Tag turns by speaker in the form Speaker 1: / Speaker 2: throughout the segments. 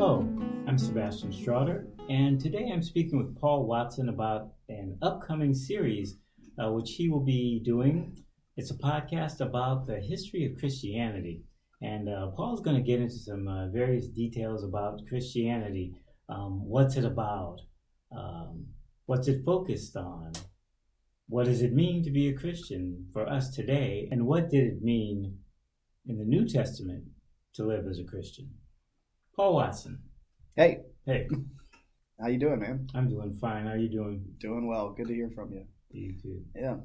Speaker 1: Hello, I'm Sebastian Straughter, and today I'm speaking with Paul Watson about an upcoming series uh, which he will be doing. It's a podcast about the history of Christianity. And uh, Paul's going to get into some uh, various details about Christianity. Um, what's it about? Um, what's it focused on? What does it mean to be a Christian for us today? And what did it mean in the New Testament to live as a Christian? Paul Watson.
Speaker 2: Hey.
Speaker 1: Hey.
Speaker 2: How you doing, man?
Speaker 1: I'm doing fine. How you doing?
Speaker 2: Doing well. Good to hear from you.
Speaker 1: You too.
Speaker 2: Yeah.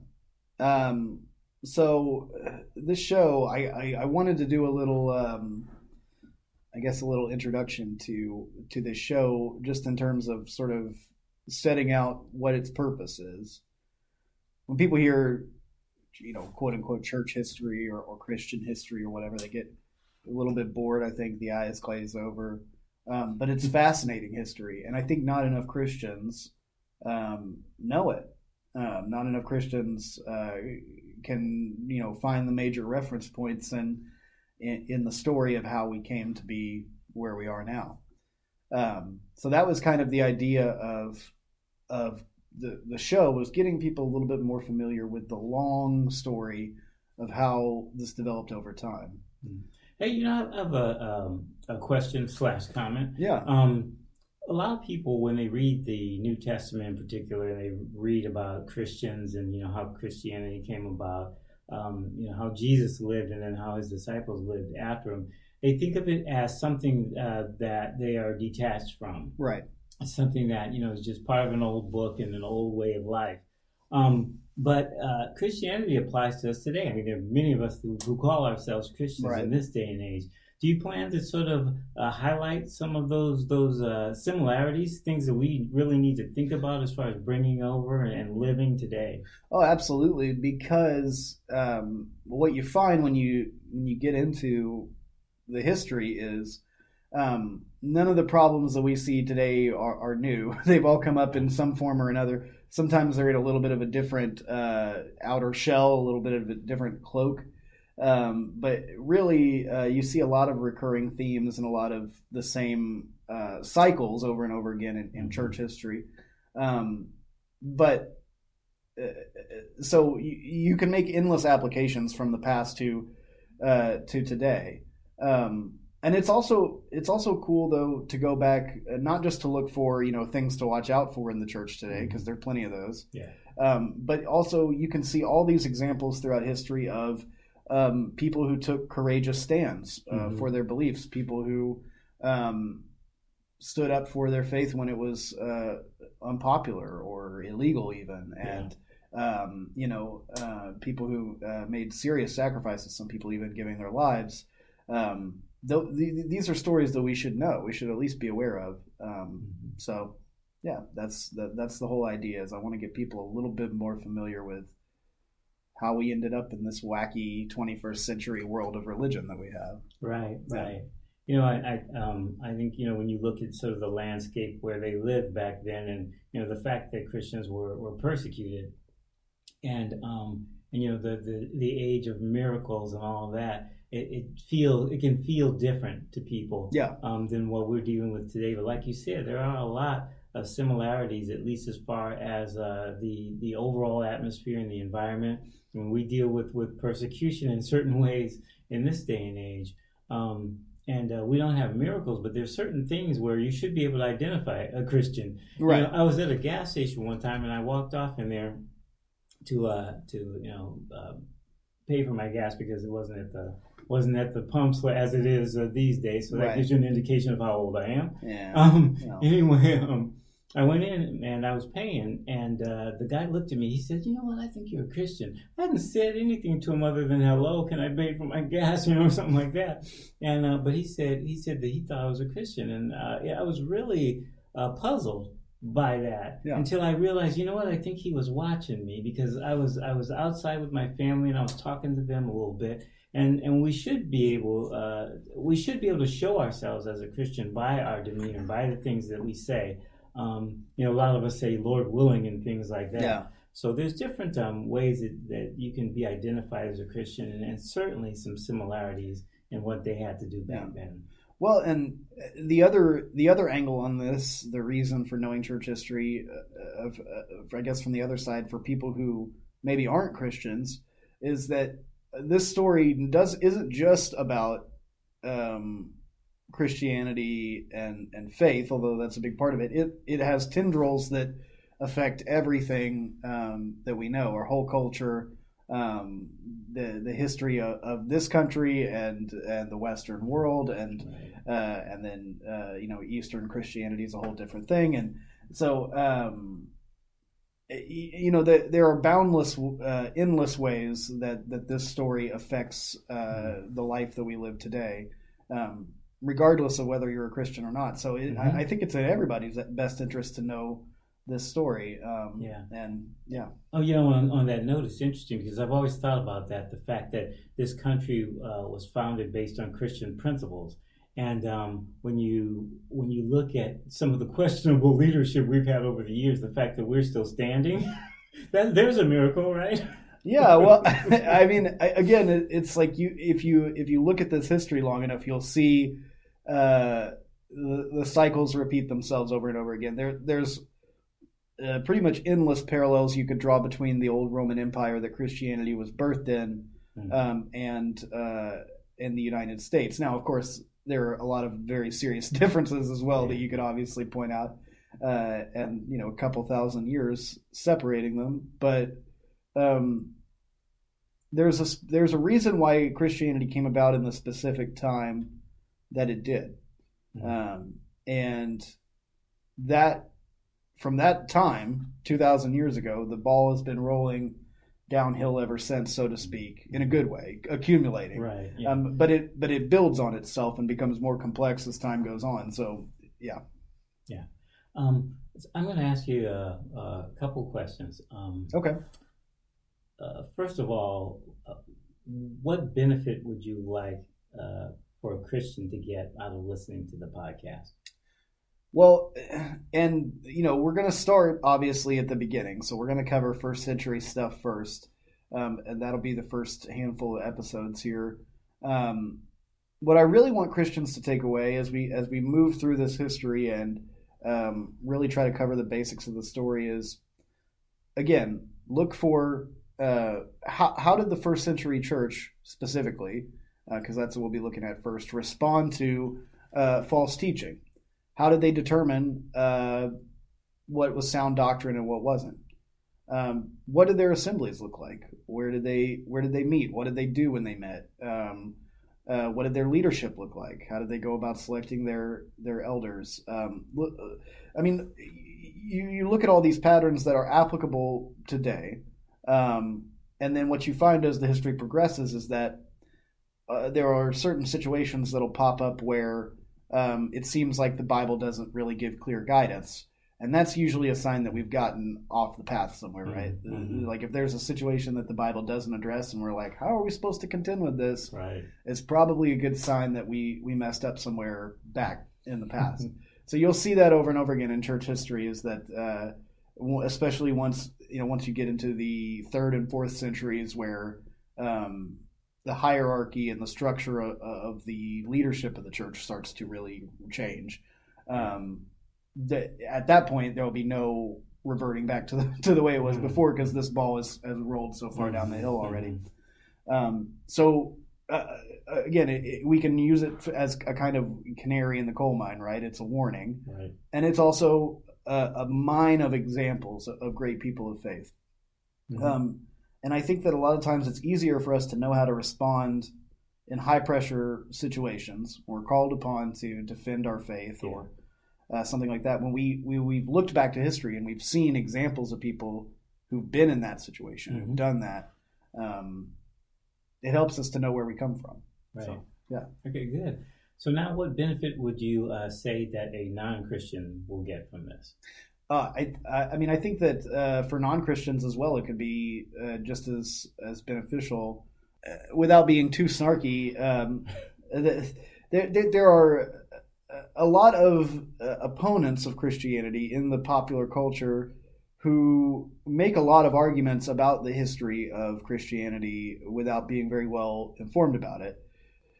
Speaker 2: Um, so uh, this show, I, I, I, wanted to do a little, um, I guess, a little introduction to to this show, just in terms of sort of setting out what its purpose is. When people hear, you know, quote unquote church history or, or Christian history or whatever, they get a little bit bored. I think the eyes glaze over. Um, but it's fascinating history, and I think not enough Christians um, know it. Um, not enough Christians uh, can, you know, find the major reference points in, in, in the story of how we came to be where we are now. Um, so that was kind of the idea of of the the show was getting people a little bit more familiar with the long story of how this developed over time.
Speaker 1: Mm-hmm. Hey, you know, I have a um, a question slash comment.
Speaker 2: Yeah.
Speaker 1: Um, a lot of people, when they read the New Testament in particular, and they read about Christians and you know how Christianity came about, um, you know how Jesus lived, and then how his disciples lived after him. They think of it as something uh, that they are detached from.
Speaker 2: Right.
Speaker 1: Something that you know is just part of an old book and an old way of life. Um, but uh, Christianity applies to us today. I mean, there are many of us who, who call ourselves Christians right. in this day and age. Do you plan to sort of uh, highlight some of those those uh, similarities, things that we really need to think about as far as bringing over and living today?
Speaker 2: Oh, absolutely. Because um, what you find when you when you get into the history is um, none of the problems that we see today are, are, new. They've all come up in some form or another. Sometimes they're in a little bit of a different uh, outer shell, a little bit of a different cloak. Um, but really, uh, you see a lot of recurring themes and a lot of the same uh, cycles over and over again in, in church history. Um, but uh, so you, you, can make endless applications from the past to uh, to today. Um, and it's also it's also cool though to go back uh, not just to look for you know things to watch out for in the church today because mm-hmm. there are plenty of those
Speaker 1: yeah
Speaker 2: um, but also you can see all these examples throughout history of um, people who took courageous stands uh, mm-hmm. for their beliefs people who um, stood up for their faith when it was uh, unpopular or illegal even and um, you know uh, people who uh, made serious sacrifices some people even giving their lives um, th- th- these are stories that we should know. We should at least be aware of. Um, mm-hmm. So, yeah, that's the, that's the whole idea. Is I want to get people a little bit more familiar with how we ended up in this wacky 21st century world of religion that we have.
Speaker 1: Right, right. You know, I I, um, I think you know when you look at sort of the landscape where they lived back then, and you know the fact that Christians were, were persecuted, and um, and you know the, the the age of miracles and all of that it, it feel it can feel different to people
Speaker 2: yeah.
Speaker 1: um, than what we're dealing with today. But like you said, there are a lot of similarities, at least as far as uh, the the overall atmosphere and the environment. When we deal with with persecution in certain ways in this day and age. Um, and uh, we don't have miracles, but there's certain things where you should be able to identify a Christian.
Speaker 2: Right.
Speaker 1: You know, I was at a gas station one time, and I walked off in there to uh, to you know uh, pay for my gas because it wasn't at the wasn't at the pumps as it is uh, these days. So that right. gives you an indication of how old I am.
Speaker 2: Yeah.
Speaker 1: Um, Anyway, um, I went in and I was paying, and uh, the guy looked at me. He said, "You know what? I think you're a Christian." I hadn't said anything to him other than "Hello, can I pay for my gas?" You know, something like that. And uh, but he said he said that he thought I was a Christian, and uh, yeah, I was really uh, puzzled by that
Speaker 2: yeah.
Speaker 1: until I realized, you know what? I think he was watching me because I was I was outside with my family and I was talking to them a little bit, and and we should be able uh, we should be able to show ourselves as a Christian by our demeanor, by the things that we say. Um, you know, a lot of us say "Lord willing" and things like that.
Speaker 2: Yeah.
Speaker 1: So there's different um, ways that, that you can be identified as a Christian, and, and certainly some similarities in what they had to do back yeah. then.
Speaker 2: Well, and the other the other angle on this, the reason for knowing church history, uh, of, uh, I guess from the other side, for people who maybe aren't Christians, is that this story does isn't just about um, Christianity and and faith, although that's a big part of it. It it has tendrils that affect everything um, that we know, our whole culture, um, the the history of, of, this country and and the Western world, and uh, and then uh, you know Eastern Christianity is a whole different thing, and so um, you know the, there are boundless, uh, endless ways that that this story affects uh, the life that we live today. Um, regardless of whether you're a Christian or not. So it, mm-hmm. I, I, think it's in everybody's best interest to know this story. Um, yeah. And yeah.
Speaker 1: Oh, you know, on, on, that note, it's interesting because I've always thought about that the fact that this country uh, was founded based on Christian principles. And um, when you when you look at some of the questionable leadership we've had over the years, the fact that we're still standing, that there's a miracle, right?
Speaker 2: yeah, well, I mean, again, it's like you if you if you look at this history long enough, you'll see uh, the, the cycles repeat themselves over and over again. There, there's uh, pretty much endless parallels you could draw between the old Roman Empire that Christianity was birthed in mm-hmm. um, and uh, in the United States. Now, of course, there are a lot of very serious differences as well that you could obviously point out, uh, and you know, a couple thousand years separating them. But um, there's a there's a reason why Christianity came about in the specific time that it did, mm-hmm. um, and that from that time, 2,000 years ago, the ball has been rolling downhill ever since, so to speak, in a good way, accumulating.
Speaker 1: Right. Yeah.
Speaker 2: Um, but it but it builds on itself and becomes more complex as time goes on. So yeah.
Speaker 1: Yeah. Um, I'm going to ask you a, a couple questions. Um,
Speaker 2: okay.
Speaker 1: Uh, first of all, uh, what benefit would you like uh, for a Christian to get out of listening to the podcast?
Speaker 2: Well, and you know, we're going to start obviously at the beginning. So we're going to cover first century stuff first. Um, and that'll be the first handful of episodes here. Um, what I really want Christians to take away as we as we move through this history and um, really try to cover the basics of the story is, again, look for uh, how how did the first century church specifically, because uh, that's what we'll be looking at first, respond to uh, false teaching how did they determine uh, what was sound doctrine and what wasn't? Um, what did their assemblies look like? Where did they Where did they meet? What did they do when they met? Um, uh, what did their leadership look like? How did they go about selecting their their elders? Um, I mean, you, you look at all these patterns that are applicable today, um, and then what you find as the history progresses is that uh, there are certain situations that'll pop up where um, it seems like the Bible doesn't really give clear guidance. And that's usually a sign that we've gotten off the path somewhere, right? Mm-hmm. mm-hmm. Like if there's a situation that the Bible doesn't address, and we're like, "How are we supposed to contend with this?"
Speaker 1: Right.
Speaker 2: It's probably a good sign that we we messed up somewhere back in the past. so you'll see that over and over again in church history. Is that uh, especially once you know once you get into the third and fourth centuries, where um, the hierarchy and the structure of, of, the leadership of the church starts to really change. Um, that at that point there will be no reverting back to the to the way it was mm-hmm. before because this ball has, has rolled so far down the hill already. Mm-hmm. Um, so uh, uh, again, it, it, we can use it as a kind of canary in the coal mine, right? It's a warning,
Speaker 1: right.
Speaker 2: and it's also a, a, mine of examples of great people of faith. Mm-hmm. Um, and I think that a lot of times it's easier for us to know how to respond in high pressure situations. We're called upon to defend our faith yeah. or uh, something like that. When we, we, we've looked back to history and we've seen examples of people who've been in that situation, mm-hmm. who've done that, um, it helps us to know where we come from.
Speaker 1: Right.
Speaker 2: So, yeah.
Speaker 1: Okay, good. So now, what benefit would you uh, say that a non-Christian will get from this?
Speaker 2: Uh, I, I mean, I think that uh, for non Christians as well, it could be uh, just as as beneficial, uh, without being too snarky. Um, there, there, there, are a lot of uh, opponents of Christianity in the popular culture who make a lot of arguments about the history of Christianity without being very well informed about it.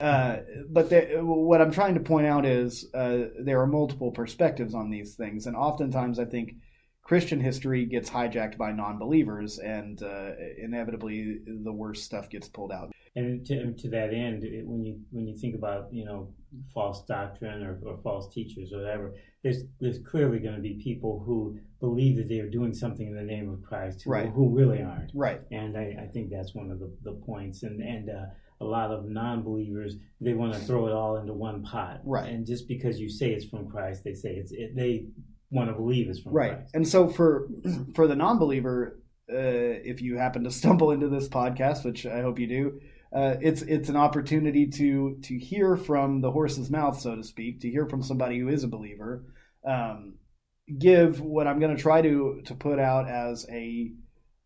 Speaker 2: Uh, but the, what I'm trying to point out is uh, there are multiple perspectives on these things, and oftentimes I think Christian history gets hijacked by non-believers, and uh, inevitably the worst stuff gets pulled out.
Speaker 1: And to, to that end, it, when you when you think about you know false doctrine or, or false teachers or whatever, there's there's clearly going to be people who believe that they are doing something in the name of Christ who,
Speaker 2: Right.
Speaker 1: who really aren't.
Speaker 2: Right.
Speaker 1: And I, I think that's one of the, the points. And and uh, a lot of non-believers they want to throw it all into one pot.
Speaker 2: Right.
Speaker 1: And just because you say it's from Christ, they say it's it, they want to believe it's from
Speaker 2: Right.
Speaker 1: Christ.
Speaker 2: And so for for the non-believer, uh, if you happen to stumble into this podcast, which I hope you do, uh, it's it's an opportunity to to hear from the horse's mouth, so to speak, to hear from somebody who is a believer. Um, give what I'm going to try to to put out as a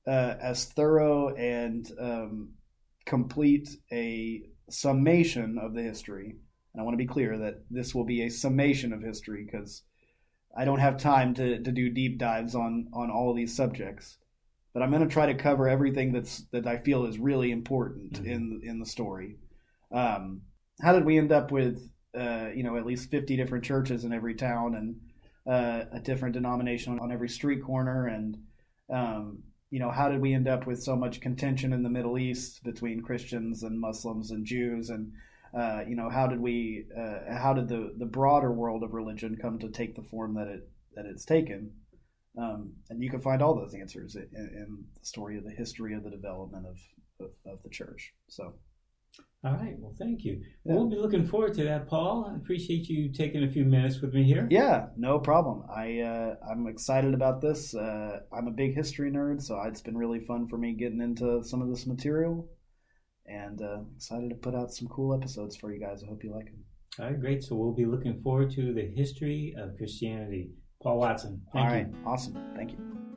Speaker 2: uh, as thorough and um, complete a summation of the history. And I want to be clear that this will be a summation of history because I don't have time to, to do deep dives on on all of these subjects. But I'm going to try to cover everything that's that I feel is really important
Speaker 1: Mhm.
Speaker 2: in in the story. Um, how did we end up with uh, you know at least 50 different churches in every town and uh, a different denomination on every street corner and um, you know how did we end up with so much contention in the Middle East between Christians and Muslims and Jews? And uh, you know how did we uh, how did the the broader world of religion come to take the form that it that it's taken? Um, and you can find all those answers in, in the story of the history of the development of of, of the church. So
Speaker 1: All right. Well, thank you.
Speaker 2: Yeah.
Speaker 1: We'll be looking forward to that, Paul. I appreciate you taking a few minutes with me here.
Speaker 2: yeah no problem I uh, I'm excited about this uh, I'm a big history nerd so it's been really fun for me getting into some of this material and uh, excited to put out some cool episodes for you guys I hope you like them
Speaker 1: All right, great. So we'll be looking forward to the history of Christianity. Paul Watson. Thank
Speaker 2: all
Speaker 1: you.
Speaker 2: awesome thank you